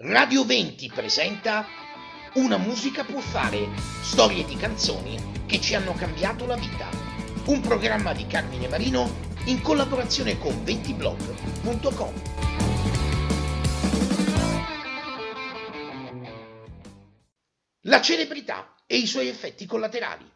Radio 20 presenta Una musica può fare, storie di canzoni che ci hanno cambiato la vita. Un programma di Carmine Marino in collaborazione con 20blog.com. La celebrità e i suoi effetti collaterali.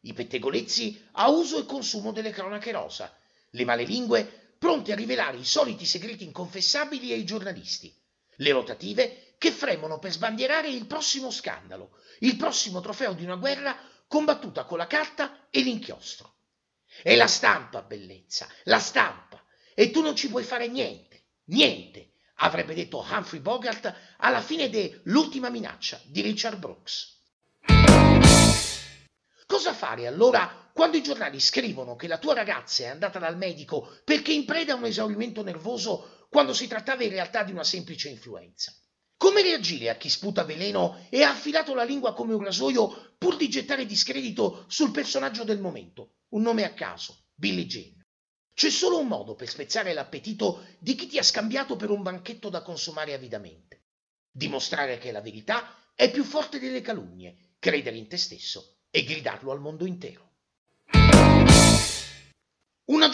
I pettegolezzi a uso e consumo delle cronache rosa. Le malelingue pronte a rivelare i soliti segreti inconfessabili ai giornalisti le rotative che fremono per sbandierare il prossimo scandalo, il prossimo trofeo di una guerra combattuta con la carta e l'inchiostro. È la stampa, bellezza, la stampa. E tu non ci puoi fare niente, niente, avrebbe detto Humphrey Bogart alla fine de L'ultima minaccia di Richard Brooks. Cosa fare allora quando i giornali scrivono che la tua ragazza è andata dal medico perché in preda a un esaurimento nervoso quando si trattava in realtà di una semplice influenza. Come reagire a chi sputa veleno e ha affilato la lingua come un rasoio pur di gettare discredito sul personaggio del momento? Un nome a caso, Billie Jean. C'è solo un modo per spezzare l'appetito di chi ti ha scambiato per un banchetto da consumare avidamente. Dimostrare che la verità è più forte delle calunnie, credere in te stesso e gridarlo al mondo intero.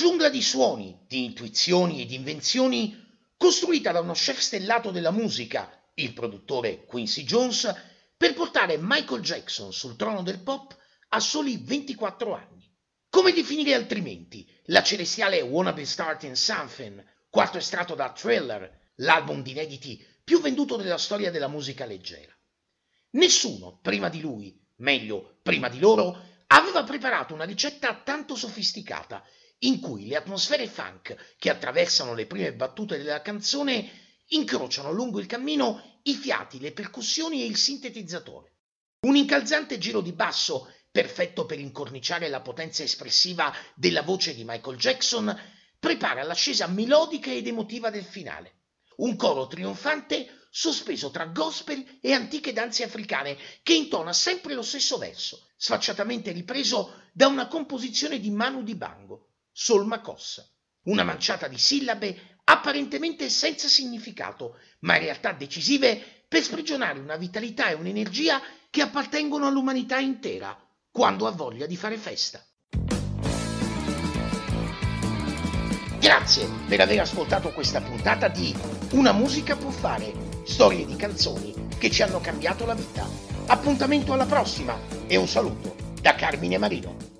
Giungla di suoni, di intuizioni e di invenzioni costruita da uno chef stellato della musica, il produttore Quincy Jones, per portare Michael Jackson sul trono del pop a soli 24 anni. Come definire altrimenti la celestiale Wanna Be Starting Something, quarto estratto da Thriller, l'album di inediti più venduto della storia della musica leggera? Nessuno, prima di lui, meglio, prima di loro, aveva preparato una ricetta tanto sofisticata in cui le atmosfere funk che attraversano le prime battute della canzone incrociano lungo il cammino i fiati, le percussioni e il sintetizzatore. Un incalzante giro di basso, perfetto per incorniciare la potenza espressiva della voce di Michael Jackson, prepara l'ascesa melodica ed emotiva del finale. Un coro trionfante sospeso tra gospel e antiche danze africane, che intona sempre lo stesso verso, sfacciatamente ripreso da una composizione di Manu Dibango solma cossa, una manciata di sillabe apparentemente senza significato, ma in realtà decisive per sprigionare una vitalità e un'energia che appartengono all'umanità intera quando ha voglia di fare festa. Grazie per aver ascoltato questa puntata di Una musica può fare, storie di canzoni che ci hanno cambiato la vita. Appuntamento alla prossima e un saluto da Carmine Marino.